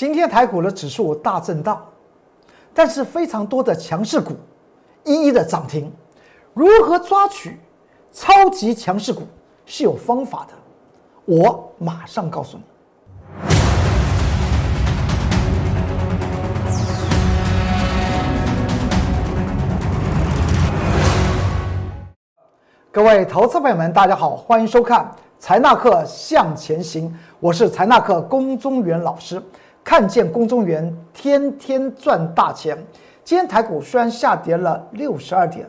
今天台股的指数大震荡，但是非常多的强势股一一的涨停。如何抓取超级强势股是有方法的，我马上告诉你。各位投资朋友们，大家好，欢迎收看财纳克向前行，我是财纳克龚中原老师。看见公中原天天赚大钱。今天台股虽然下跌了六十二点，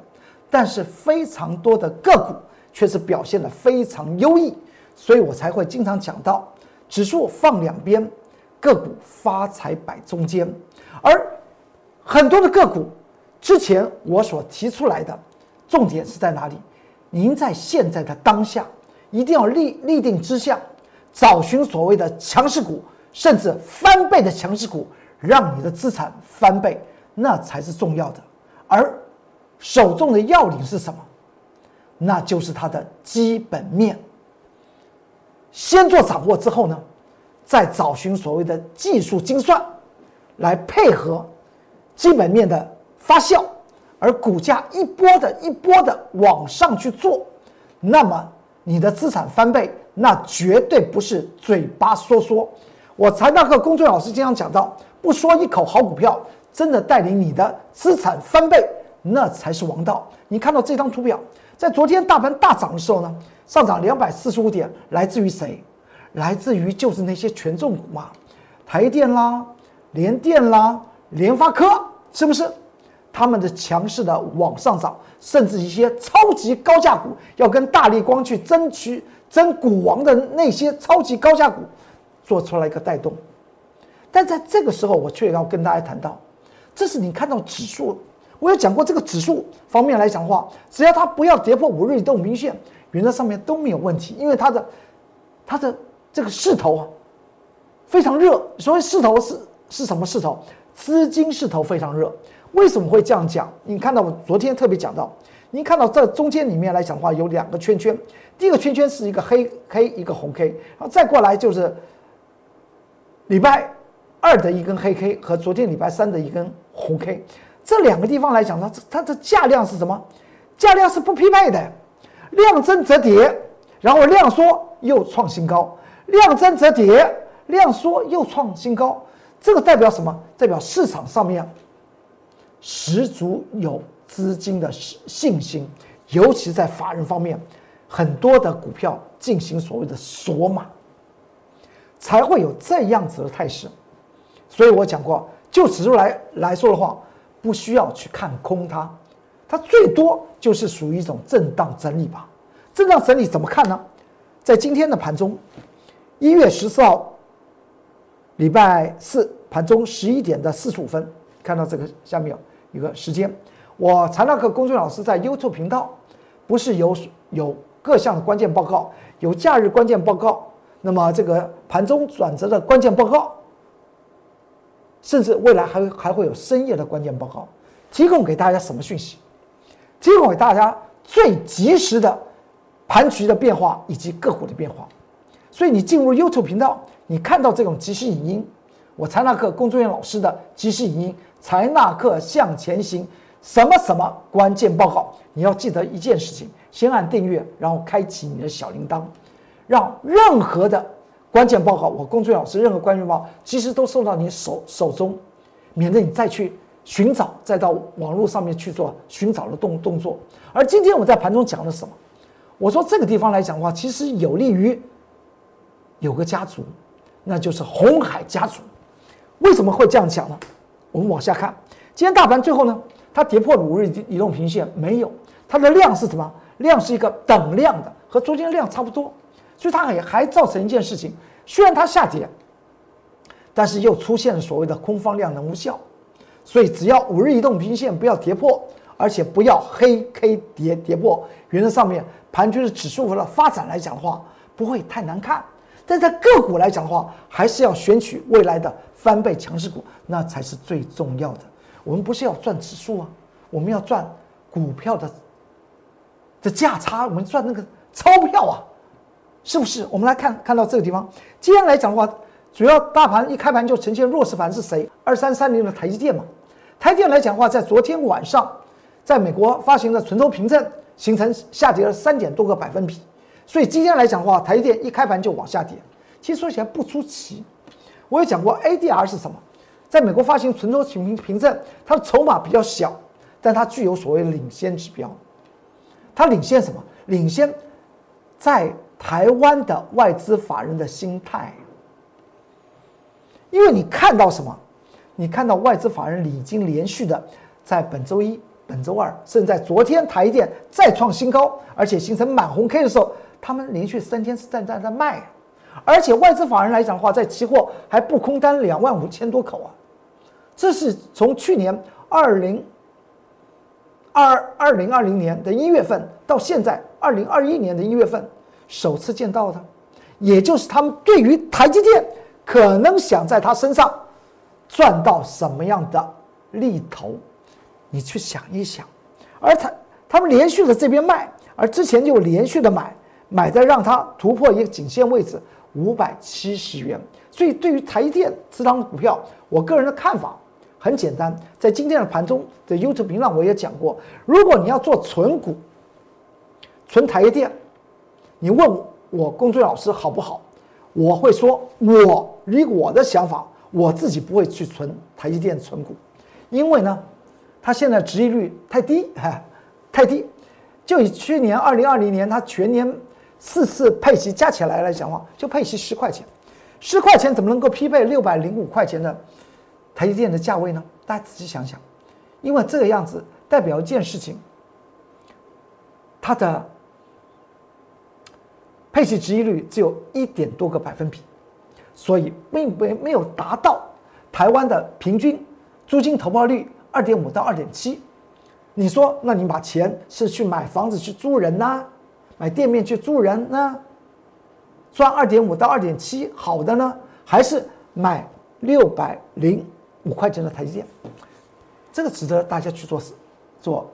但是非常多的个股却是表现的非常优异，所以我才会经常讲到指数放两边，个股发财摆中间。而很多的个股之前我所提出来的重点是在哪里？您在现在的当下，一定要立立定之下，找寻所谓的强势股，甚至翻倍的强势股，让你的资产翻倍，那才是重要的。而手中的要领是什么？那就是它的基本面。先做掌握之后呢，再找寻所谓的技术精算，来配合基本面的发酵。而股价一波的一波的往上去做，那么你的资产翻倍，那绝对不是嘴巴说说。我财大课工作老师经常讲到，不说一口好股票，真的带领你的资产翻倍，那才是王道。你看到这张图表，在昨天大盘大涨的时候呢，上涨两百四十五点，来自于谁？来自于就是那些权重股嘛，台电啦、联电啦、联发科，是不是？他们的强势的往上涨，甚至一些超级高价股要跟大力光去争取争股王的那些超级高价股，做出来一个带动。但在这个时候，我却要跟大家谈到，这是你看到指数，我有讲过这个指数方面来讲的话，只要它不要跌破五日移动平线，原则上面都没有问题，因为它的它的这个势头啊非常热。所谓势头是是什么势头？资金势头非常热。为什么会这样讲？你看到我昨天特别讲到，你看到这中间里面来讲的话，有两个圈圈，第一个圈圈是一个黑黑一个红 K，然后再过来就是礼拜二的一根黑 K 和昨天礼拜三的一根红 K，这两个地方来讲呢，它的价量是什么？价量是不匹配的，量增则跌，然后量缩又创新高，量增则跌，量缩又创新高，这个代表什么？代表市场上面。十足有资金的信信心，尤其在法人方面，很多的股票进行所谓的锁码，才会有这样子的态势。所以我讲过，就指数来来说的话，不需要去看空它，它最多就是属于一种震荡整理吧。震荡整理怎么看呢？在今天的盘中，一月十四号，礼拜四盘中十一点的四十五分，看到这个下面有。一个时间，我财纳克公众老师在 YouTube 频道，不是有有各项的关键报告，有假日关键报告，那么这个盘中转折的关键报告，甚至未来还还会有深夜的关键报告，提供给大家什么讯息？提供给大家最及时的盘局的变化以及个股的变化。所以你进入 YouTube 频道，你看到这种即时影音，我财纳克工作人员老师的即时影音。财纳克向前行，什么什么关键报告？你要记得一件事情：先按订阅，然后开启你的小铃铛，让任何的关键报告，我工作老师任何关键报告，其实都送到你手手中，免得你再去寻找，再到网络上面去做寻找的动动作。而今天我在盘中讲了什么？我说这个地方来讲的话，其实有利于有个家族，那就是红海家族。为什么会这样讲呢？我们往下看，今天大盘最后呢，它跌破五日移动平线没有？它的量是什么？量是一个等量的，和昨天量差不多，所以它也还造成一件事情，虽然它下跌，但是又出现了所谓的空方量能无效，所以只要五日移动平均线不要跌破，而且不要黑 K 跌跌破，原则上面盘局的指数的发展来讲的话，不会太难看。但在个股来讲的话，还是要选取未来的翻倍强势股，那才是最重要的。我们不是要赚指数啊，我们要赚股票的的价差，我们赚那个钞票啊，是不是？我们来看看到这个地方，今天来讲的话，主要大盘一开盘就呈现弱势盘是谁？二三三零的台积电嘛。台积电来讲的话，在昨天晚上，在美国发行的存托凭证形成下跌了三点多个百分比，所以今天来讲的话，台积电一开盘就往下跌。其实说起来不出奇，我有讲过 ADR 是什么，在美国发行存托凭凭证，它的筹码比较小，但它具有所谓领先指标。它领先什么？领先在台湾的外资法人的心态。因为你看到什么？你看到外资法人已经连续的在本周一、本周二，甚至在昨天台电再创新高，而且形成满红 K 的时候，他们连续三天是在在在卖，而且外资法人来讲的话，在期货还不空单两万五千多口啊，这是从去年二零二二零二零年的一月份到现在二零二一年的一月份首次见到的，也就是他们对于台积电。可能想在他身上赚到什么样的利头，你去想一想。而他他们连续的这边卖，而之前就连续的买，买在让它突破一个颈线位置五百七十元。所以对于台积电这张股票，我个人的看法很简单，在今天的盘中的 YouTube 频道我也讲过，如果你要做纯股、纯台积电，你问我龚俊老师好不好？我会说，我以我的想法，我自己不会去存台积电存股，因为呢，它现在值利率太低，哈，太低。就以去年二零二零年它全年四次配息加起来来讲话，就配息十块钱，十块钱怎么能够匹配六百零五块钱的台积电的价位呢？大家仔细想想，因为这个样子代表一件事情，它的。配息值益率只有一点多个百分比，所以并没没有达到台湾的平均租金投报率二点五到二点七。你说，那你把钱是去买房子去租人呢，买店面去租人呢，赚二点五到二点七好的呢，还是买六百零五块钱的台积电？这个值得大家去做思做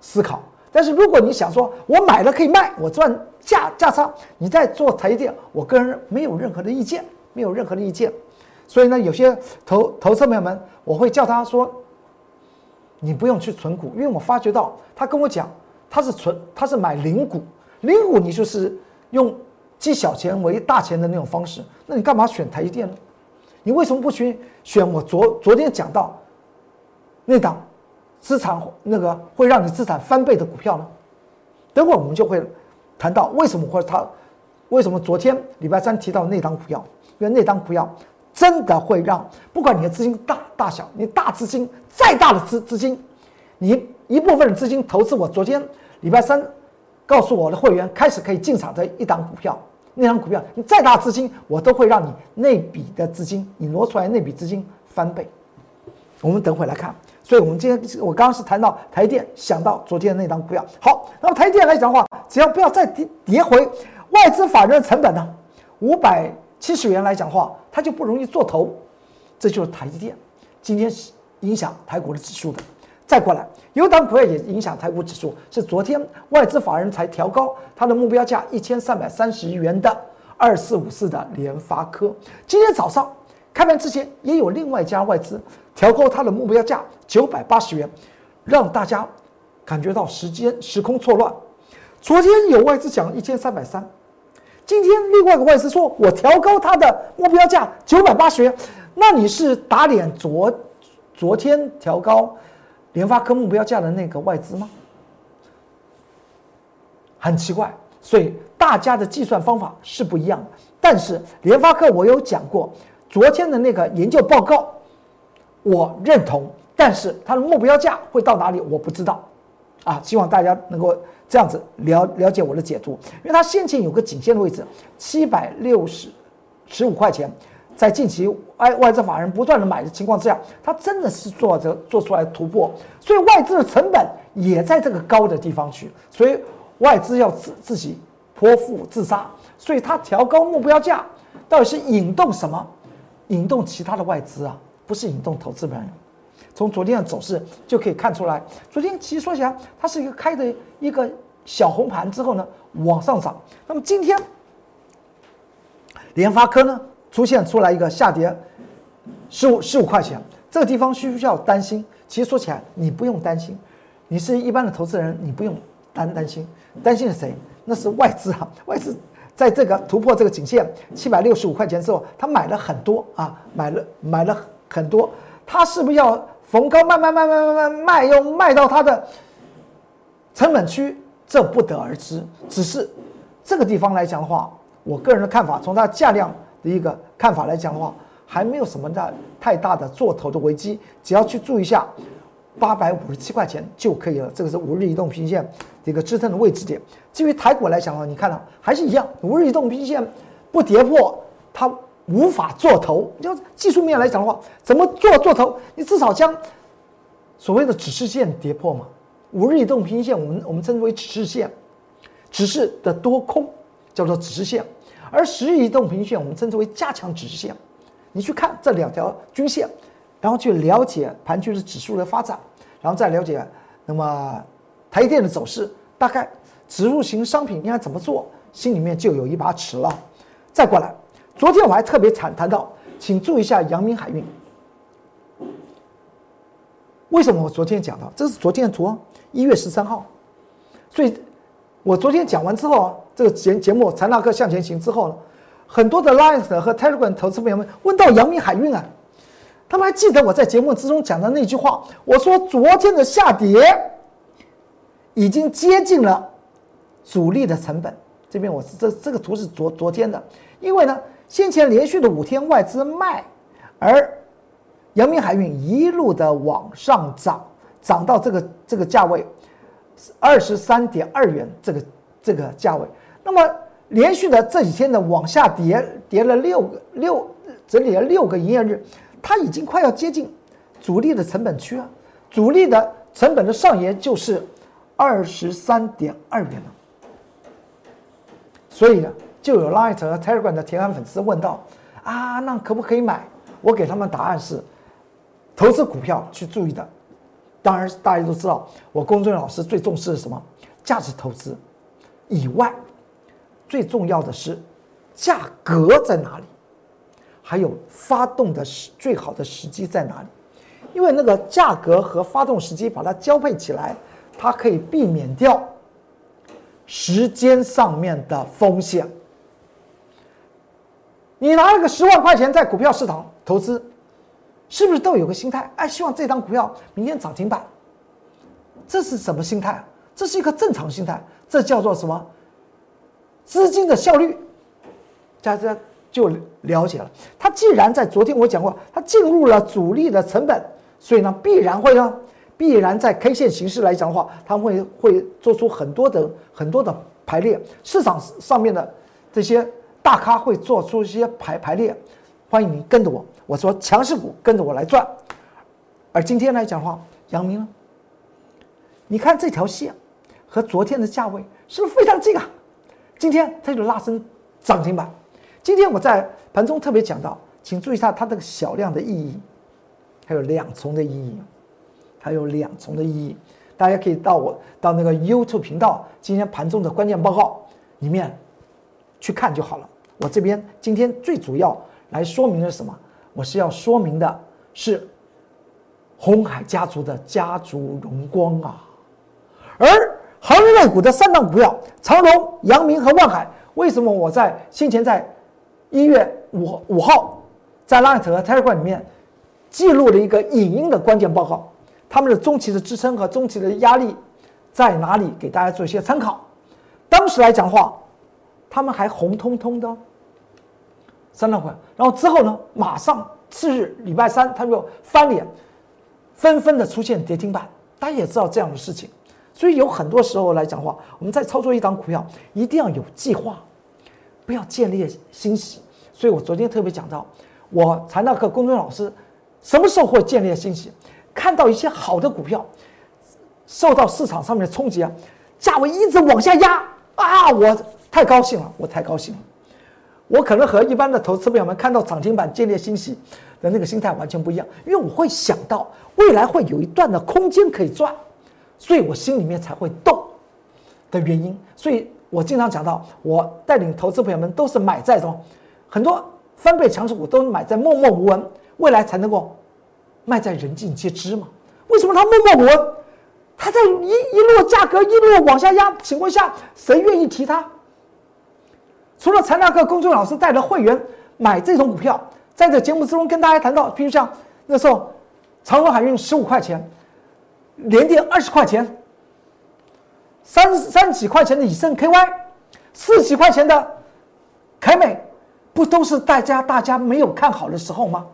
思考。但是如果你想说，我买了可以卖，我赚价价差，你在做台积电，我个人没有任何的意见，没有任何的意见。所以呢，有些投投资朋友们，我会叫他说，你不用去存股，因为我发觉到他跟我讲，他是存，他是买零股，零股你就是用积小钱为大钱的那种方式，那你干嘛选台积电呢？你为什么不去选我昨昨天讲到那档？资产那个会让你资产翻倍的股票呢？等会我们就会谈到为什么或者他为什么昨天礼拜三提到那档股票，因为那档股票真的会让不管你的资金大大小，你大资金再大的资资金，你一部分的资金投资我昨天礼拜三告诉我的会员开始可以进场的一档股票，那档股票你再大资金我都会让你那笔的资金你挪出来那笔资金翻倍。我们等会来看。所以，我们今天我刚刚是谈到台电，想到昨天的那张股票。好，那么台电来讲的话，只要不要再跌跌回外资法人的成本呢，五百七十元来讲的话，它就不容易做头。这就是台积电今天是影响台股的指数的。再过来，有档股票也影响台股指数，是昨天外资法人才调高它的目标价一千三百三十元的二四五四的联发科。今天早上开盘之前，也有另外一家外资。调高它的目标价九百八十元，让大家感觉到时间时空错乱。昨天有外资讲一千三百三，今天另外一个外资说我调高它的目标价九百八十元，那你是打脸昨昨天调高联发科目标价的那个外资吗？很奇怪，所以大家的计算方法是不一样的。但是联发科我有讲过，昨天的那个研究报告。我认同，但是它的目标价会到哪里，我不知道，啊，希望大家能够这样子了了解我的解读，因为它先前有个颈线的位置，七百六十十五块钱，在近期外外资法人不断的买的情况之下，它真的是做着做出来突破，所以外资的成本也在这个高的地方去，所以外资要自自己泼妇自杀，所以它调高目标价，到底是引动什么？引动其他的外资啊？不是引动投资人，从昨天的走势就可以看出来。昨天其实说起来，它是一个开的一个小红盘之后呢，往上涨。那么今天，联发科呢出现出来一个下跌十五十五块钱，这个地方需不需要担心？其实说起来，你不用担心，你是一般的投资人，你不用担担心，担心是谁？那是外资啊，外资在这个突破这个颈线七百六十五块钱之后，他买了很多啊，买了买了很多，他是不是要逢高卖卖卖卖卖卖卖，要卖到他的成本区？这不得而知。只是这个地方来讲的话，我个人的看法，从它价量的一个看法来讲的话，还没有什么大太大的做头的危机，只要去注意一下。八百五十七块钱就可以了，这个是五日移动平均线的一个支撑的位置点。至于台股来讲的话，你看到还是一样，五日移动平均线不跌破，它无法做头。就技术面来讲的话，怎么做做头？你至少将所谓的指示线跌破嘛。五日移动平均线，我们我们称之为指示线，指示的多空叫做指示线，而十日移动平均线我们称之为加强指示线。你去看这两条均线，然后去了解盘区的指数的发展。然后再了解，那么台积电的走势，大概植入型商品应该怎么做，心里面就有一把尺了。再过来，昨天我还特别谈谈到，请注意一下阳明海运。为什么我昨天讲到？这是昨天的图，一月十三号。所以，我昨天讲完之后啊，这个节节目《财纳克向前行》之后呢，很多的 Lions 和 Telegram 投资朋友们问到阳明海运啊。他们还记得我在节目之中讲的那句话，我说昨天的下跌已经接近了主力的成本。这边我是这这个图是昨昨天的，因为呢先前连续的五天外资卖，而阳明海运一路的往上涨，涨到这个这个价位二十三点二元这个这个价位。那么连续的这几天的往下跌，跌了六个六整理了六个营业日。它已经快要接近主力的成本区啊，主力的成本的上沿就是二十三点二元了。所以呢，就有 Light 和 Telegram 的铁杆粉丝问到：啊，那可不可以买？我给他们答案是：投资股票去注意的。当然，大家都知道，我公众老师最重视的什么？价值投资以外，最重要的是价格在哪里？还有发动的时最好的时机在哪里？因为那个价格和发动时机把它交配起来，它可以避免掉时间上面的风险。你拿了个十万块钱在股票市场投资，是不是都有个心态？哎，希望这张股票明天涨停板。这是什么心态？这是一个正常心态，这叫做什么？资金的效率，大家。就了解了。它既然在昨天我讲过，它进入了主力的成本，所以呢，必然会呢，必然在 K 线形式来讲的话，它会会做出很多的很多的排列。市场上面的这些大咖会做出一些排排列。欢迎你跟着我，我说强势股跟着我来赚。而今天来讲的话，阳明呢，你看这条线和昨天的价位是不是非常近啊？今天它就拉升涨停板。今天我在盘中特别讲到，请注意一下它这个小量的意义，还有两重的意义，还有两重的意义。大家可以到我到那个 YouTube 频道今天盘中的关键报告里面去看就好了。我这边今天最主要来说明的是什么？我是要说明的是红海家族的家族荣光啊。而航运类股的三档股票长荣、阳明和万海，为什么我在先前在一月五五号，在 Light 和 Terra 里面记录了一个影音的关键报告，他们的中期的支撑和中期的压力在哪里？给大家做一些参考。当时来讲的话，他们还红彤彤的三万块，然后之后呢，马上次日礼拜三，他们就翻脸，纷纷的出现跌停板。大家也知道这样的事情，所以有很多时候来讲话，我们在操作一档股票，一定要有计划。不要建立欣喜，所以我昨天特别讲到，我财纳课公众老师什么时候会建立欣喜？看到一些好的股票受到市场上面的冲击啊，价位一直往下压啊，我太高兴了，我太高兴了。我可能和一般的投资朋友们看到涨停板建立欣喜的那个心态完全不一样，因为我会想到未来会有一段的空间可以赚，所以我心里面才会动的原因，所以。我经常讲到，我带领投资朋友们都是买在中，很多翻倍强势股都买在默默无闻，未来才能够卖在人尽皆知嘛？为什么它默默无闻？它在一一路价格一路往下压情况下，谁愿意提它？除了财纳克公众老师带着会员买这种股票，在这节目之中跟大家谈到，比如像那时候长荣海运十五块钱，连跌二十块钱，三三几块钱的以盛 KY，四几块钱的凯美，不都是大家大家没有看好的时候吗？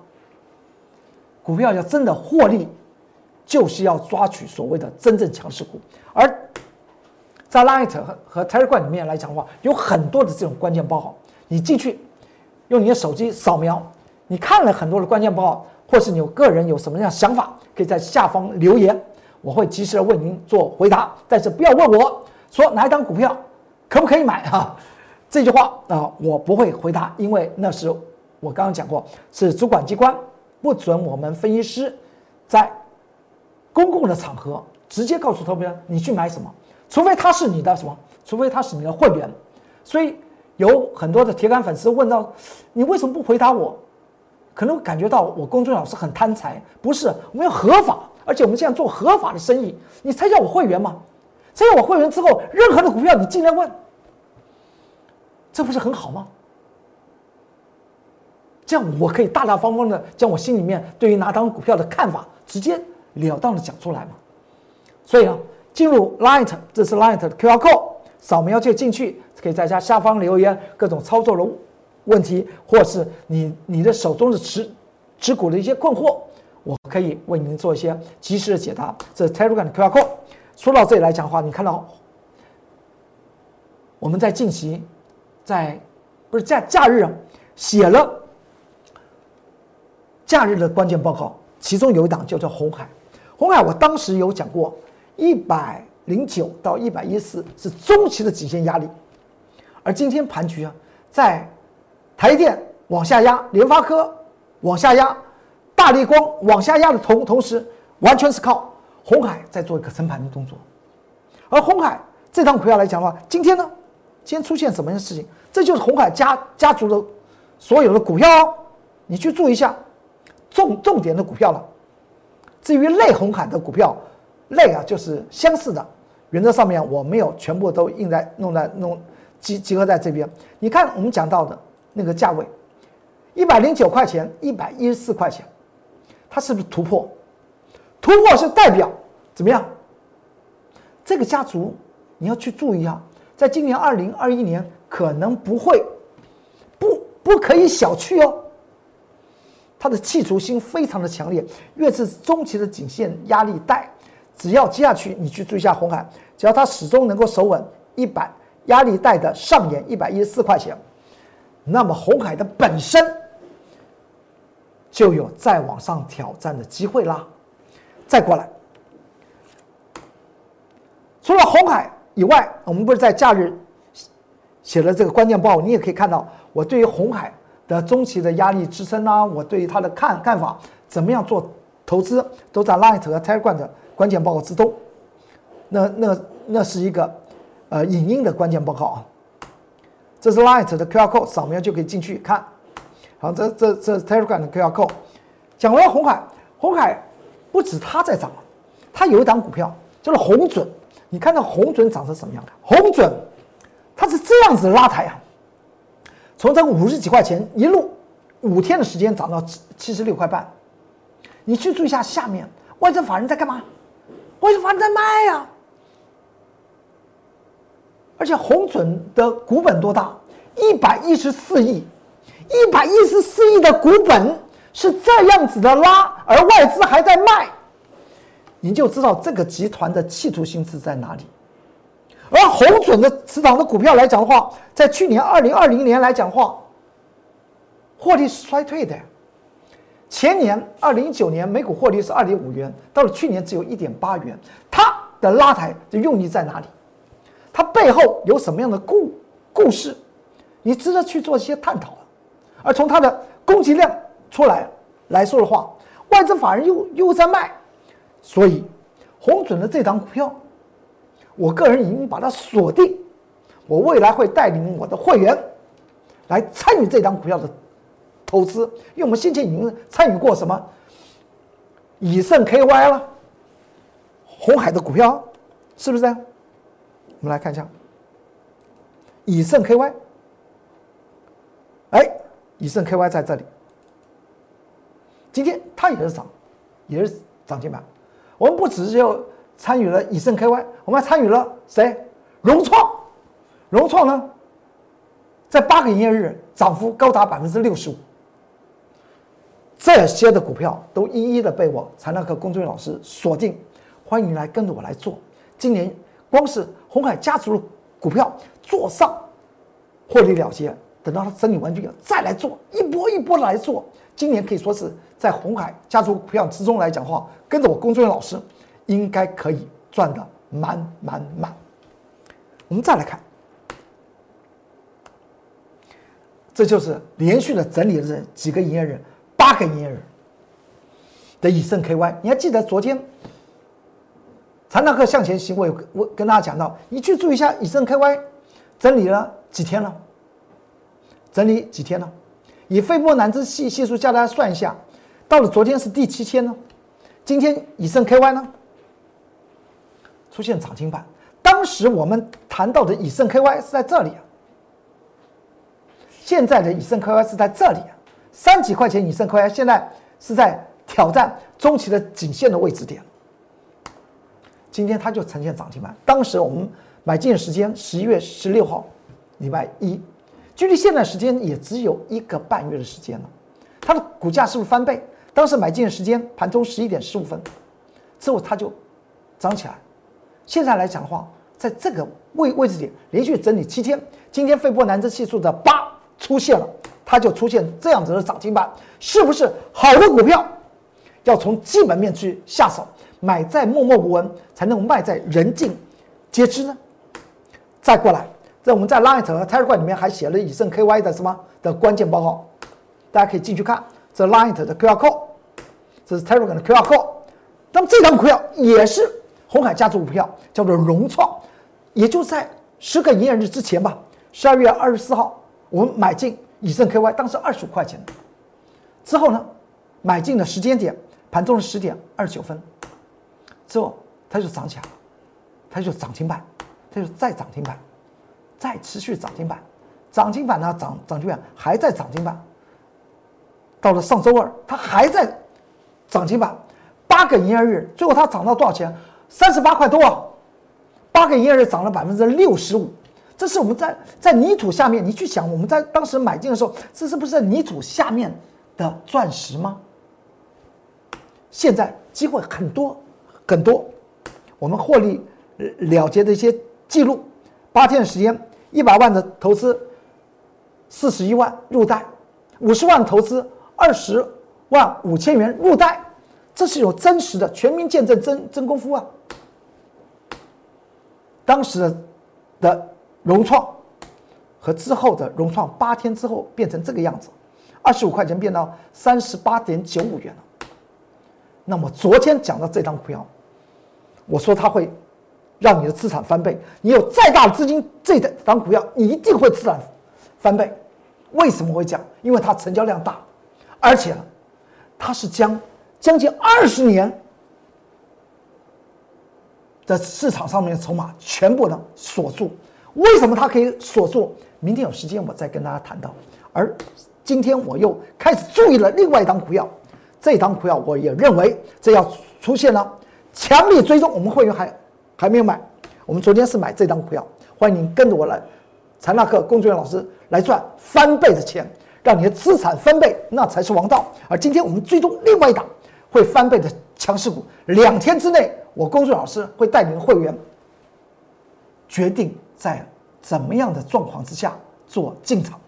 股票要真的获利。就是要抓取所谓的真正强势股，而在 Light 和和 Telegram 里面来讲的话，有很多的这种关键报告，你进去用你的手机扫描，你看了很多的关键报告，或是你有个人有什么样想法，可以在下方留言，我会及时的为您做回答。但是不要问我说哪一张股票可不可以买啊，这句话啊我不会回答，因为那是我刚刚讲过，是主管机关不准我们分析师在。公共的场合直接告诉投资人你去买什么，除非他是你的什么，除非他是你的会员。所以有很多的铁杆粉丝问到，你为什么不回答我？可能感觉到我公众老师很贪财，不是，我们要合法，而且我们现在做合法的生意，你才叫我会员吗？参加我会员之后，任何的股票你进来问，这不是很好吗？这样我可以大大方方的将我心里面对于哪档股票的看法直接。了当的讲出来嘛，所以啊，进入 Light，这是 Light 的 QR code，扫描就进去，可以在家下方留言各种操作的问题，或是你你的手中的持持股的一些困惑，我可以为您做一些及时的解答。这是台湾的 q r q。说到这里来讲的话，你看到我们在近期在不是假假日写了假日的关键报告，其中有一档叫做红海。红海，我当时有讲过，一百零九到一百一四是中期的极限压力，而今天盘局啊，在台电往下压，联发科往下压，大力光往下压的同同时，完全是靠红海在做一个撑盘的动作。而红海这张股票来讲的话，今天呢，今天出现什么样的事情？这就是红海家家族的所有的股票哦，你去注意一下，重重点的股票了。至于类红海的股票，类啊就是相似的，原则上面我没有全部都印在弄在弄集集合在这边。你看我们讲到的那个价位，一百零九块钱，一百一十四块钱，它是不是突破？突破是代表怎么样？这个家族你要去注意啊，在今年二零二一年可能不会，不不可以小觑哦。它的气除心非常的强烈，越是中期的颈线压力带，只要接下去，你去注意一下红海，只要它始终能够守稳一百压力带的上沿一百一十四块钱，那么红海的本身就有再往上挑战的机会啦。再过来，除了红海以外，我们不是在假日写了这个关键报，你也可以看到我对于红海。的中期的压力支撑啊，我对于它的看看法，怎么样做投资，都在 Light 和 Telegram 的关键报告之中。那那那是一个呃影音的关键报告啊。这是 Light 的 QR code，扫描就可以进去看。好，这这这 Telegram 的 QR code。讲完红海，红海不止它在涨，它有一档股票叫做红准。你看到红准长成什么样？红准它是这样子拉抬啊。从这个五十几块钱一路五天的时间涨到七七十六块半，你去注意一下下面外资法人在干嘛？外资法人在卖呀！而且红准的股本多大？一百一十四亿，一百一十四亿的股本是这样子的拉，而外资还在卖，你就知道这个集团的企图心是在哪里。而红准的持仓的股票来讲的话，在去年二零二零年来讲话，获利是衰退的。前年二零一九年每股获利是二点五元，到了去年只有一点八元。它的拉抬的用意在哪里？它背后有什么样的故故事？你值得去做一些探讨。而从它的供给量出来来说的话，外资法人又又在卖，所以红准的这档股票。我个人已经把它锁定，我未来会带领我的会员来参与这张股票的投资，因为我们先前已经参与过什么以盛 KY 了，红海的股票，是不是？我们来看一下以盛 KY，哎，以盛 KY 在这里，今天它也是涨，也是涨停板。我们不只是要参与了以盛 KY，我们还参与了谁？融创，融创呢，在八个营业日涨幅高达百分之六十五。这些的股票都一一的被我财纳克工作人员老师锁定，欢迎来跟着我来做。今年光是红海家族的股票做上，获利了结，等到它整理完毕了再来做，一波一波的来做。今年可以说是在红海家族培养之中来讲的话，跟着我工作人员老师，应该可以赚的满满满。我们再来看，这就是连续的整理了这几个营业日，八个营业日的以盛 KY。你还记得昨天财纳克向前行，我有我跟大家讲到，你去注意一下以盛 KY 整理了几天了？整理几天了？以费波南兹系系数叫大家算一下，到了昨天是第七天呢，今天以盛 KY 呢出现涨停板。当时我们谈到的以盛 KY 是在这里啊，现在的以盛 KY 是在这里，三几块钱以盛 KY 现在是在挑战中期的颈线的位置点。今天它就呈现涨停板。当时我们买进的时间十一月十六号，礼拜一，距离现在时间也只有一个半月的时间了。它的股价是不是翻倍？当时买进的时间盘中十一点十五分，之后它就涨起来。现在来讲的话，在这个位位置点连续整理七天，今天费波南兹系数的八出现了，它就出现这样子的涨停板，是不是好的股票？要从基本面去下手，买在默默无闻，才能卖在人尽皆知呢？再过来，在我们在 Light 和 Telegram 里面还写了以盛 KY 的什么的关键报告，大家可以进去看。这 Light 的 QR code，这是 Telegram 的 QR code，那么这张股票也是。红海家族股票叫做融创，也就在十个营业日之前吧，十二月二十四号，我们买进以盛 KY，当时二十五块钱。之后呢，买进的时间点盘中是十点二十九分，之后它就涨起来了，它就涨停板，它就再涨停板，再持续涨停板，涨停板呢涨涨停板还在涨停板。到了上周二，它还在涨停板，八个营业日，最后它涨到多少钱？三十八块多，啊，八个营业日涨了百分之六十五，这是我们在在泥土下面，你去想，我们在当时买进的时候，这是不是在泥土下面的钻石吗？现在机会很多很多，我们获利了结的一些记录，八天的时间，一百万的投资，四十一万入袋，五十万投资，二十万五千元入袋。这是有真实的全民见证真真功夫啊！当时的的融创和之后的融创八天之后变成这个样子，二十五块钱变到三十八点九五元了。那么昨天讲的这张股票，我说它会让你的资产翻倍。你有再大的资金，这张股票你一定会资产翻倍。为什么会讲？因为它成交量大，而且，它是将。将近二十年的市场上面的筹码全部呢锁住，为什么它可以锁住？明天有时间我再跟大家谈到。而今天我又开始注意了另外一张股票，这张股票我也认为这要出现了强力追踪。我们会员还还没有买，我们昨天是买这张股票，欢迎您跟着我来，财纳克工作人员老师来赚翻倍的钱，让你的资产翻倍，那才是王道。而今天我们追踪另外一档。会翻倍的强势股，两天之内，我公作老师会带领会员决定在怎么样的状况之下做进场。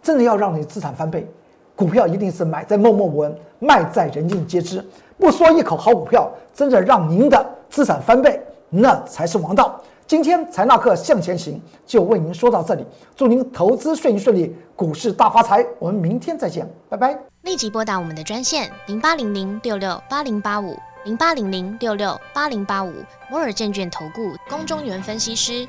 真的要让你资产翻倍，股票一定是买在默默无闻，卖在人尽皆知。不说一口好股票，真的让您的资产翻倍，那才是王道。今天财纳克向前行就为您说到这里，祝您投资顺利顺利，股市大发财。我们明天再见，拜拜。立即拨打我们的专线零八零零六六八零八五零八零零六六八零八五摩尔证券投顾龚中原分析师。